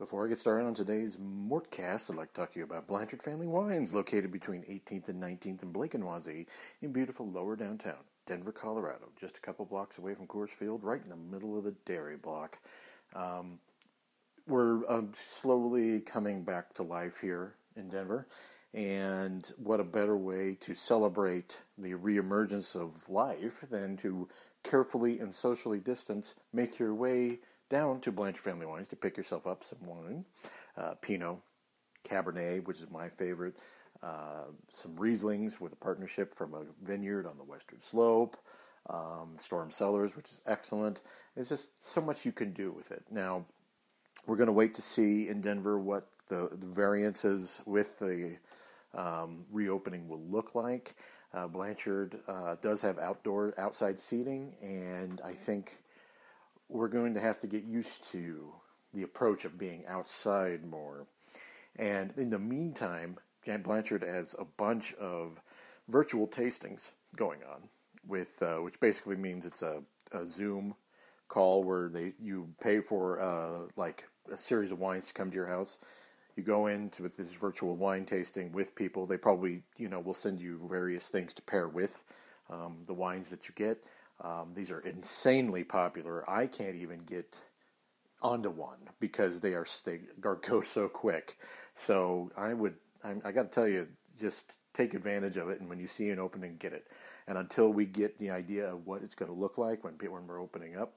Before I get started on today's Mortcast, I'd like to talk to you about Blanchard Family Wines, located between 18th and 19th in Blake and Wazee in beautiful lower downtown Denver, Colorado, just a couple blocks away from Coors Field, right in the middle of the dairy block. Um, we're um, slowly coming back to life here in Denver, and what a better way to celebrate the reemergence of life than to carefully and socially distance make your way down to Blanchard Family Wines to pick yourself up some wine, uh, Pinot, Cabernet, which is my favorite, uh, some Rieslings with a partnership from a vineyard on the western slope, um, Storm Cellars, which is excellent. There's just so much you can do with it. Now, we're going to wait to see in Denver what the, the variances with the um, reopening will look like. Uh, Blanchard uh, does have outdoor, outside seating, and I think we're going to have to get used to the approach of being outside more. And in the meantime, Jan Blanchard has a bunch of virtual tastings going on, with uh, which basically means it's a, a, Zoom call where they you pay for uh, like a series of wines to come to your house. You go into with this virtual wine tasting with people. They probably you know will send you various things to pair with um, the wines that you get. Um, these are insanely popular. I can't even get onto one because they are they go so quick. So I would I, I got to tell you, just take advantage of it, and when you see an opening, get it. And until we get the idea of what it's going to look like when when we're opening up,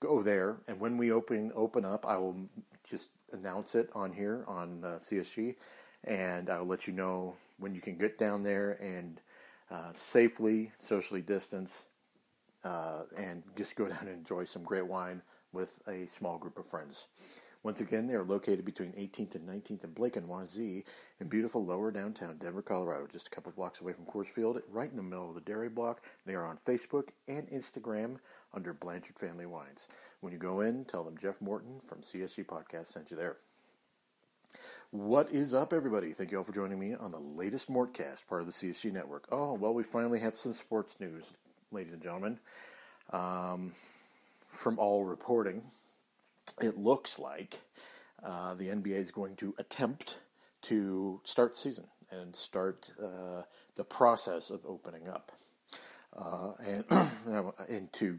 go there. And when we open open up, I will just announce it on here on uh, CSG, and I'll let you know when you can get down there and uh, safely socially distance uh, and just go down and enjoy some great wine with a small group of friends. Once again, they are located between 18th and 19th and Blake and Wazee in beautiful lower downtown Denver, Colorado, just a couple blocks away from Coors Field, right in the middle of the dairy block. They are on Facebook and Instagram under Blanchard Family Wines. When you go in, tell them Jeff Morton from CSG Podcast sent you there. What is up, everybody? Thank you all for joining me on the latest Mortcast, part of the CSG network. Oh, well, we finally have some sports news ladies and gentlemen. Um, from all reporting, it looks like uh, the NBA is going to attempt to start the season and start uh, the process of opening up. Uh, and, and to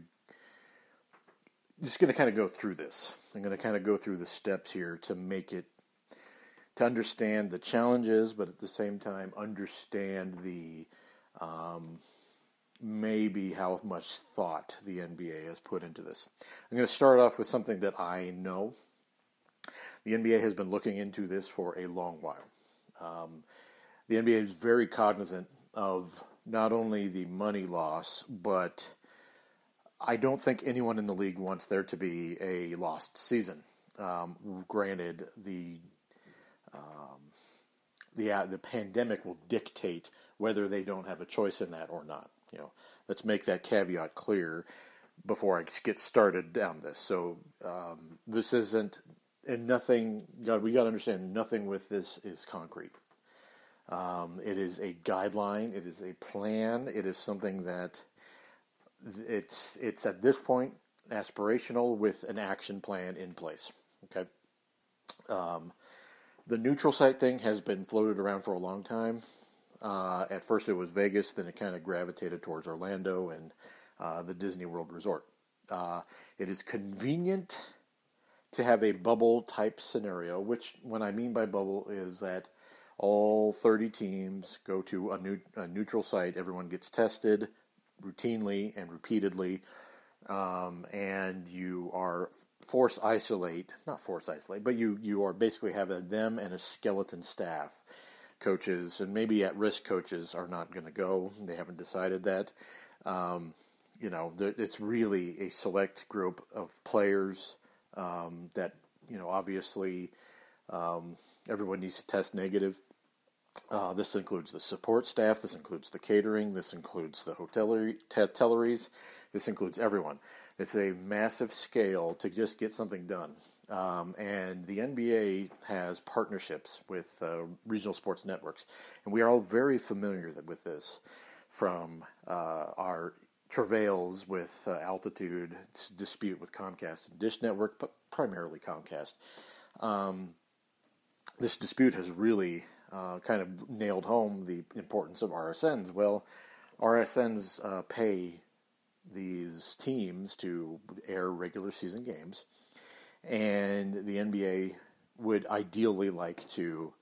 just going to kind of go through this. I'm going to kind of go through the steps here to make it to understand the challenges, but at the same time understand the um, maybe how much thought the NBA has put into this. I'm going to start off with something that I know. The NBA has been looking into this for a long while. Um, the NBA is very cognizant of not only the money loss, but I don't think anyone in the league wants there to be a lost season. Um, granted, the um, the uh, the pandemic will dictate whether they don't have a choice in that or not. You know, let's make that caveat clear before I get started down this. So um, this isn't, and nothing. God, we got to understand nothing with this is concrete. Um, it is a guideline. It is a plan. It is something that it's it's at this point aspirational with an action plan in place. Okay. Um, the neutral site thing has been floated around for a long time. Uh, at first, it was Vegas, then it kind of gravitated towards Orlando and uh, the Disney World Resort. Uh, it is convenient to have a bubble type scenario, which, what I mean by bubble, is that all 30 teams go to a, new, a neutral site, everyone gets tested routinely and repeatedly, um, and you are force isolate, not force isolate, but you, you are basically have a, them and a skeleton staff coaches and maybe at risk coaches are not going to go. They haven't decided that. Um, you know, it's really a select group of players um, that, you know, obviously um, everyone needs to test negative. Uh, this includes the support staff, this includes the catering, this includes the hoteleries, this includes everyone. It's a massive scale to just get something done. Um, and the NBA has partnerships with uh, regional sports networks, and we are all very familiar with this from uh, our travails with uh, altitude dispute with Comcast and Dish Network, but primarily Comcast. um, this dispute has really uh, kind of nailed home the importance of RSNs. Well, RSNs uh, pay these teams to air regular season games, and the NBA would ideally like to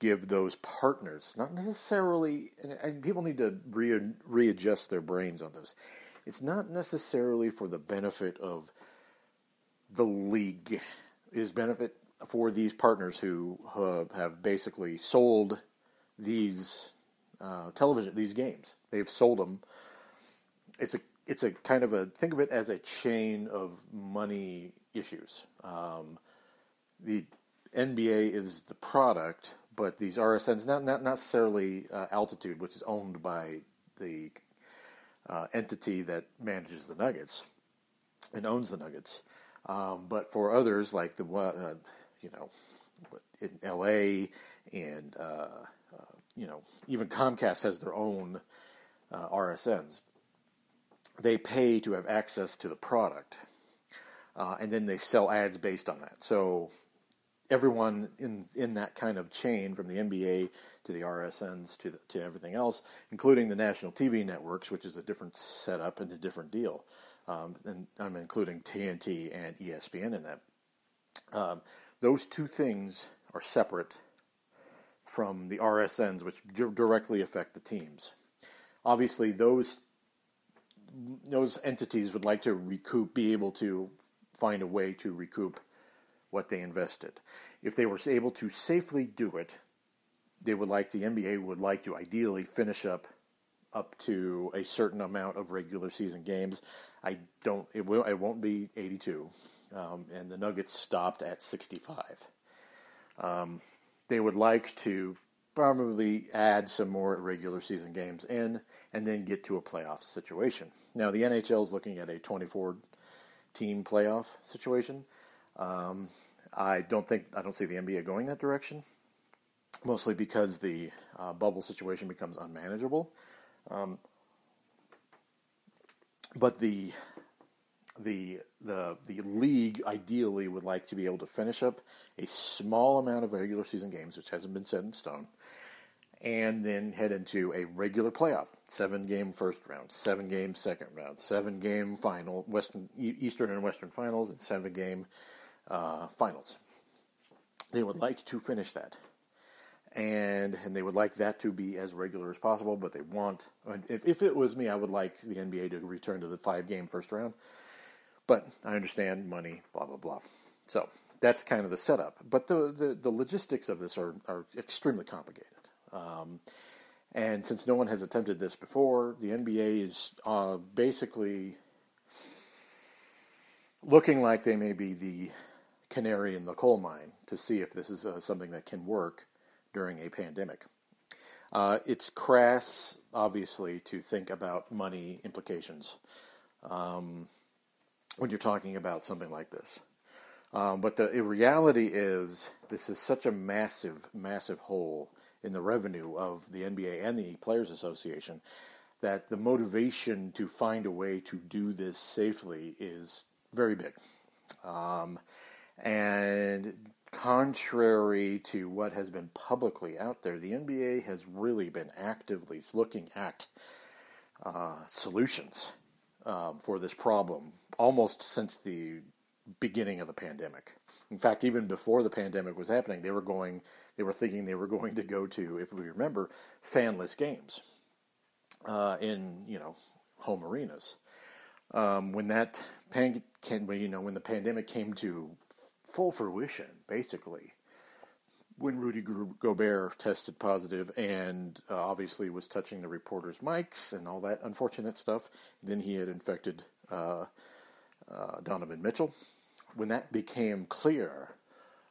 give those partners, not necessarily, and, people need to re- readjust their brains on this. It's not necessarily for the benefit of the league. It is benefit for these partners who uh, have basically sold these uh, television these games. They've sold them. It's a it's a kind of a think of it as a chain of money issues. Um, the NBA is the product, but these RSNs not not necessarily uh, Altitude, which is owned by the uh, entity that manages the Nuggets and owns the Nuggets. Um, but for others, like the uh, you know in LA and uh, uh, you know even Comcast has their own uh, RSNs. They pay to have access to the product, and then they sell ads based on that. So everyone in in that kind of chain, from the NBA to the RSNs to the, to everything else, including the national TV networks, which is a different setup and a different deal. Um, and I'm including TNT and ESPN in that. Um, those two things are separate from the RSNs, which d- directly affect the teams. Obviously, those those entities would like to recoup, be able to find a way to recoup what they invested. If they were able to safely do it, they would like the NBA would like to ideally finish up up to a certain amount of regular season games. I don't. It will. It won't be 82, um, and the Nuggets stopped at 65. Um, they would like to probably add some more regular season games in, and then get to a playoff situation. Now the NHL is looking at a 24 team playoff situation. Um, I don't think I don't see the NBA going that direction, mostly because the uh, bubble situation becomes unmanageable. Um, but the the the the league ideally would like to be able to finish up a small amount of regular season games, which hasn't been set in stone, and then head into a regular playoff, seven game first round, seven game second round, seven game final, Western Eastern and Western finals, and seven game uh, finals. They would like to finish that, and and they would like that to be as regular as possible. But they want, if if it was me, I would like the NBA to return to the five game first round. But I understand money, blah blah blah. So that's kind of the setup. But the the, the logistics of this are are extremely complicated. Um, and since no one has attempted this before, the NBA is uh, basically looking like they may be the canary in the coal mine to see if this is uh, something that can work during a pandemic. Uh, it's crass, obviously, to think about money implications um, when you're talking about something like this. Um, but the reality is, this is such a massive, massive hole in the revenue of the NBA and the Players Association that the motivation to find a way to do this safely is very big. Um, and contrary to what has been publicly out there, the NBA has really been actively looking at uh, solutions um, for this problem almost since the beginning of the pandemic. In fact, even before the pandemic was happening, they were going, they were thinking they were going to go to, if we remember, fanless games uh, in you know home arenas. Um, when that pan, you know, when the pandemic came to full fruition, basically. When Rudy Gobert tested positive and uh, obviously was touching the reporters' mics and all that unfortunate stuff, then he had infected uh, uh, Donovan Mitchell. When that became clear,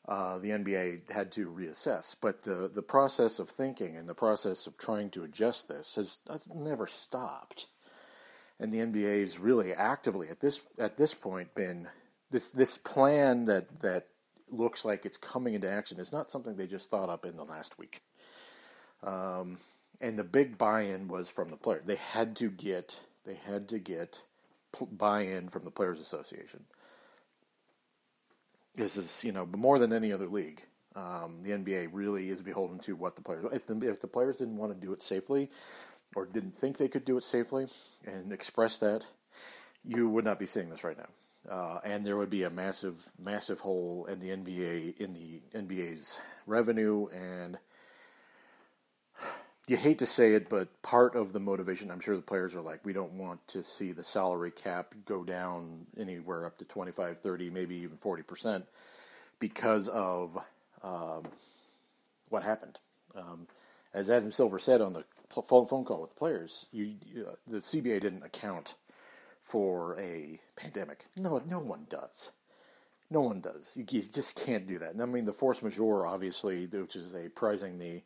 uh, the NBA had to reassess. But the, the process of thinking and the process of trying to adjust this has, never stopped. And the NBA is really actively at this at this point been this this plan that that looks like it's coming into action is not something they just thought up in the last week. Um, and the big buy-in was from the player. They had to get they had to get buy-in from the players association. This is you know more than any other league. Um, the NBA really is beholden to what the players. If the if the players didn't want to do it safely, or didn't think they could do it safely, and express that, you would not be seeing this right now. Uh, and there would be a massive, massive hole in the NBA in the NBA's revenue and you hate to say it, but part of the motivation, I'm sure the players are like, we don't want to see the salary cap go down anywhere up to 25, 30, maybe even 40% because of um, what happened. Um, as Adam Silver said on the phone, call with the players, you, uh, the CBA didn't account for a pandemic. No, no one does. No one does. You, you just can't do that. And I mean, the force majeure, obviously, which is a pricing the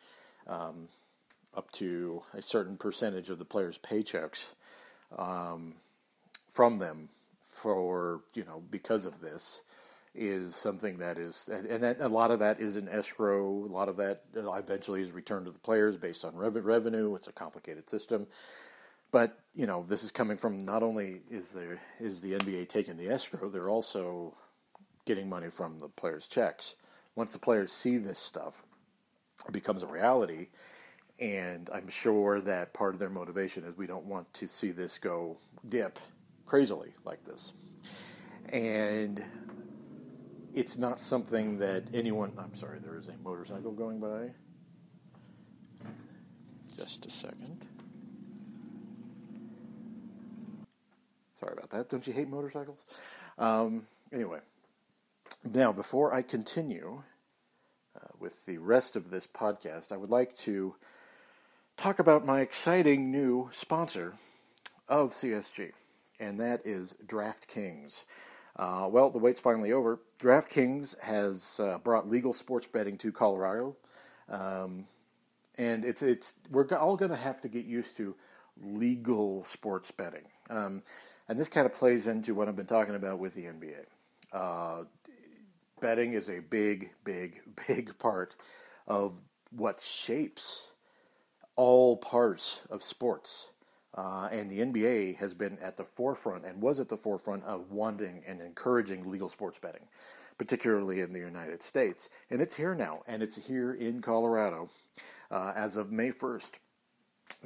um, up to a certain percentage of the players' paychecks um, from them for you know because of this is something that is and a lot of that is in escrow. A lot of that eventually is returned to the players based on revenue. It's a complicated system, but you know this is coming from not only is there is the NBA taking the escrow, they're also getting money from the players' checks. Once the players see this stuff, it becomes a reality and I'm sure that part of their motivation is we don't want to see this go dip crazily like this. And it's not something that anyone, I'm sorry, there is a motorcycle going by. Just a second. Sorry about that. Don't you hate motorcycles? Um, anyway, now before I continue uh, with the rest of this podcast, I would like to talk about my exciting new sponsor of CSG, and that is DraftKings. Uh, well, the wait's finally over. DraftKings has uh, brought legal sports betting to Colorado, um, and it's it's we're all going to have to get used to legal sports betting, um, and this kind of plays into what I've been talking about with the NBA. Uh, betting is a big, big, big part of what shapes all parts of sports. Uh, and the NBA has been at the forefront and was at the forefront of wanting and encouraging legal sports betting, particularly in the United States. And it's here now, and it's here in Colorado uh, as of May 1st.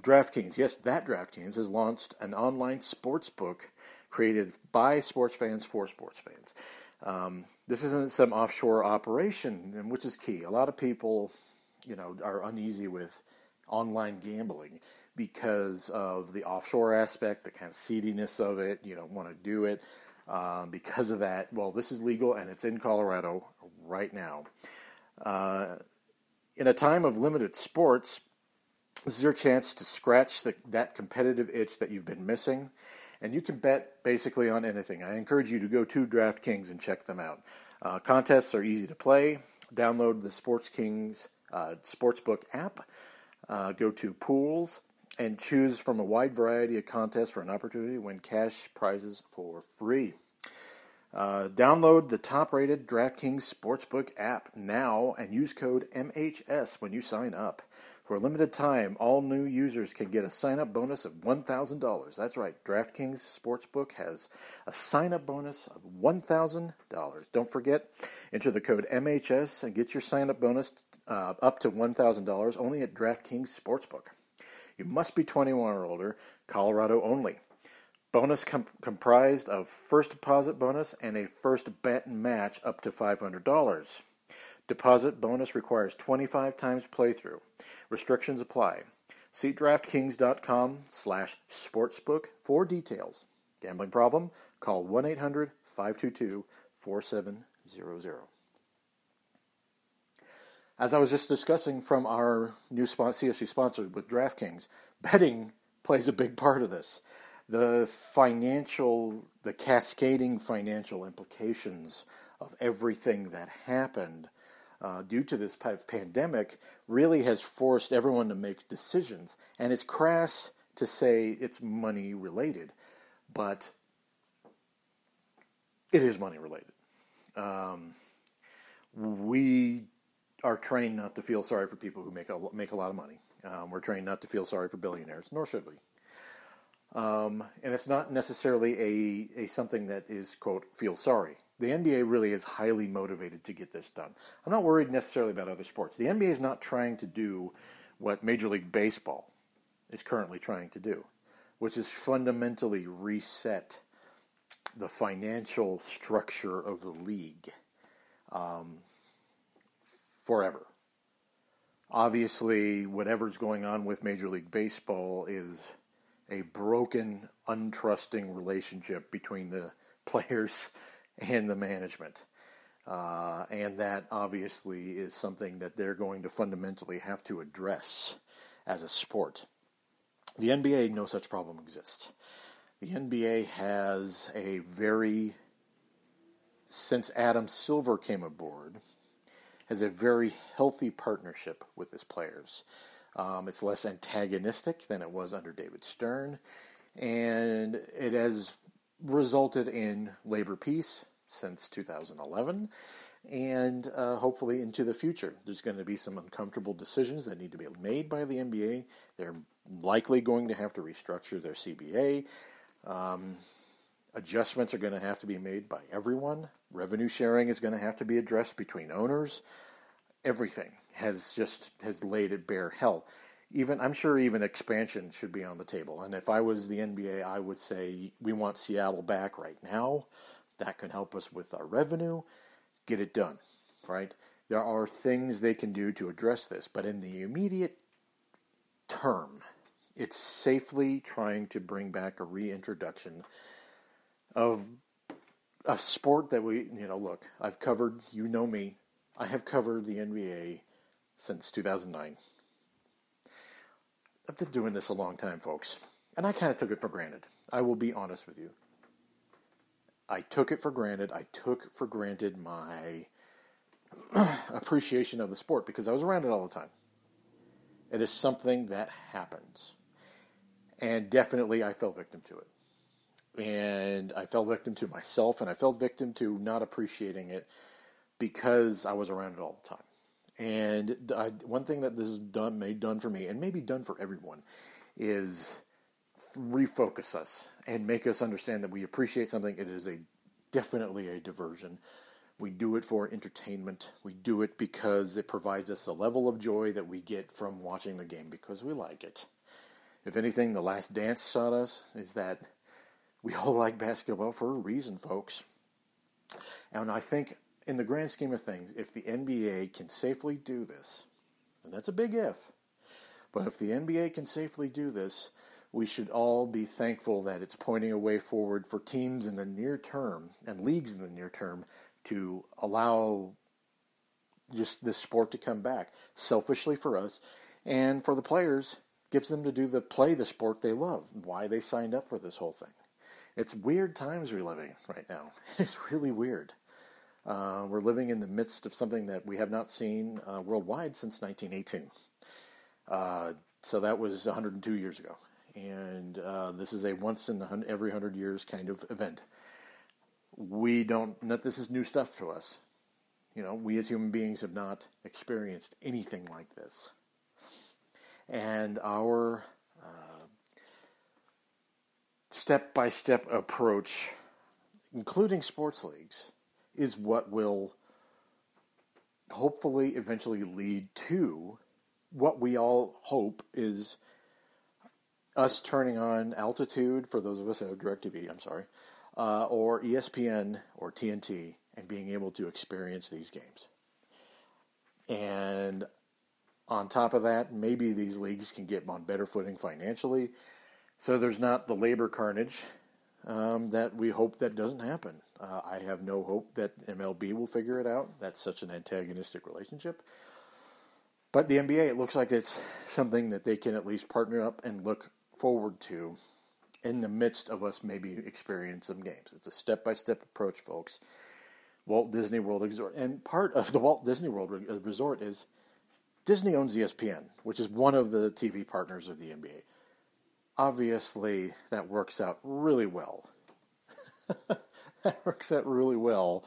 DraftKings, yes, that DraftKings has launched an online sports book created by sports fans for sports fans. Um, this isn't some offshore operation, which is key. A lot of people, you know, are uneasy with online gambling because of the offshore aspect, the kind of seediness of it. You don't want to do it. Um, because of that, well, this is legal and it's in Colorado right now. Uh, in a time of limited sports, this is your chance to scratch the, that competitive itch that you've been missing. And you can bet basically on anything. I encourage you to go to DraftKings and check them out. Uh, contests are easy to play. Download the Sports Kings uh, Sportsbook app uh, go to pools and choose from a wide variety of contests for an opportunity to win cash prizes for free. Uh, download the top rated DraftKings Sportsbook app now and use code MHS when you sign up. For a limited time, all new users can get a sign up bonus of $1,000. That's right, DraftKings Sportsbook has a sign up bonus of $1,000. Don't forget, enter the code MHS and get your sign up bonus uh, up to $1,000 only at DraftKings Sportsbook. You must be 21 or older, Colorado only. Bonus com- comprised of first deposit bonus and a first bet match up to $500. Deposit bonus requires 25 times playthrough. Restrictions apply. See DraftKings.com slash sportsbook for details. Gambling problem? Call 1-800-522-4700. As I was just discussing from our new CSG sponsor with DraftKings, betting plays a big part of this. The financial, the cascading financial implications of everything that happened uh, due to this pandemic really has forced everyone to make decisions. And it's crass to say it's money related, but it is money related. Um, we are trained not to feel sorry for people who make a, make a lot of money. Um, we're trained not to feel sorry for billionaires, nor should we. Um, and it's not necessarily a, a something that is quote feel sorry The NBA really is highly motivated to get this done. I'm not worried necessarily about other sports. The NBA is not trying to do what Major League Baseball is currently trying to do, which is fundamentally reset the financial structure of the league um, forever. Obviously, whatever's going on with Major League Baseball is a broken, untrusting relationship between the players and the management. Uh, and that obviously is something that they're going to fundamentally have to address as a sport. The NBA, no such problem exists. The NBA has a very, since Adam Silver came aboard, has a very healthy partnership with its players. Um, it's less antagonistic than it was under David Stern, and it has resulted in labor peace since 2011 and uh, hopefully into the future. There's going to be some uncomfortable decisions that need to be made by the NBA. They're likely going to have to restructure their CBA. Um, adjustments are going to have to be made by everyone. Revenue sharing is going to have to be addressed between owners. Everything has just has laid it bare. Hell, even I'm sure even expansion should be on the table. And if I was the NBA, I would say we want Seattle back right now. That can help us with our revenue. Get it done, right? There are things they can do to address this, but in the immediate term, it's safely trying to bring back a reintroduction of a sport that we, you know, look, I've covered, you know me, I have covered the NBA since 2009. I've been doing this a long time, folks, and I kind of took it for granted. I will be honest with you. I took it for granted. I took for granted my appreciation of the sport because I was around it all the time. It is something that happens. And definitely I fell victim to it. And I fell victim to myself and I fell victim to not appreciating it because I was around it all the time. And I, one thing that this has done, made done for me, and maybe done for everyone, is refocus us and make us understand that we appreciate something. It is a definitely a diversion. We do it for entertainment. We do it because it provides us a level of joy that we get from watching the game because we like it. If anything, the last dance taught us is that we all like basketball for a reason, folks. And I think in the grand scheme of things, if the NBA can safely do this, and that's a big if, but if the NBA can safely do this, we should all be thankful that it's pointing a way forward for teams in the near term and leagues in the near term to allow just this sport to come back selfishly for us and for the players gives them to do the play the sport they love why they signed up for this whole thing. It's weird times we're living right now. It's really weird uh, we're living in the midst of something that we have not seen uh, worldwide since 1918. Uh, so that was 102 years ago. And uh, this is a once in every 100 years kind of event. We don't, this is new stuff to us. You know, we as human beings have not experienced anything like this. And our step by step approach, including sports leagues, is what will hopefully eventually lead to what we all hope is us turning on altitude for those of us who have DirecTV, I'm sorry, uh, or ESPN or TNT and being able to experience these games. And on top of that, maybe these leagues can get on better footing financially so there's not the labor carnage um, that we hope that doesn't happen. Uh, I have no hope that MLB will figure it out. That's such an antagonistic relationship. But the NBA, it looks like it's something that they can at least partner up and look forward to in the midst of us maybe experience some games. It's a step by step approach, folks. Walt Disney World Resort. And part of the Walt Disney World Resort is Disney owns ESPN, which is one of the TV partners of the NBA. Obviously, that works out really well. that works out really well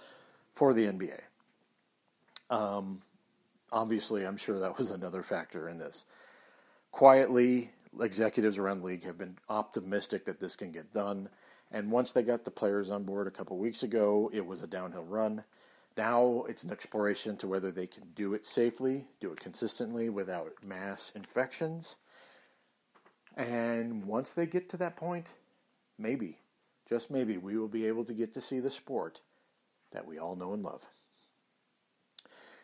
for the NBA. Um, obviously, I'm sure that was another factor in this. Quietly, executives around the league have been optimistic that this can get done, And once they got the players on board a couple weeks ago, it was a downhill run. Now it's an exploration to whether they can do it safely, do it consistently without mass infections. And once they get to that point, maybe, just maybe, we will be able to get to see the sport that we all know and love.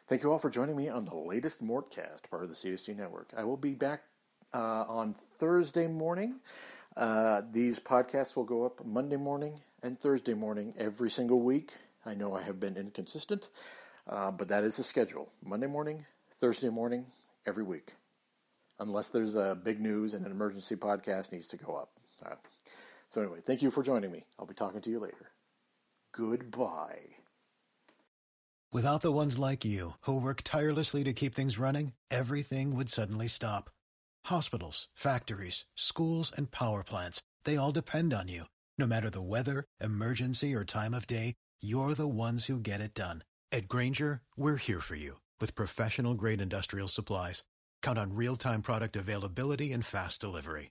Thank you all for joining me on the latest Mortcast, part of the CSG Network. I will be back uh, on Thursday morning. Uh, these podcasts will go up Monday morning and Thursday morning every single week. I know I have been inconsistent, uh, but that is the schedule. Monday morning, Thursday morning, every week. Unless there's a big news and an emergency podcast needs to go up. So, anyway, thank you for joining me. I'll be talking to you later. Goodbye. Without the ones like you, who work tirelessly to keep things running, everything would suddenly stop. Hospitals, factories, schools, and power plants, they all depend on you. No matter the weather, emergency, or time of day, you're the ones who get it done. At Grainger, we're here for you with professional grade industrial supplies. Count on real time product availability and fast delivery.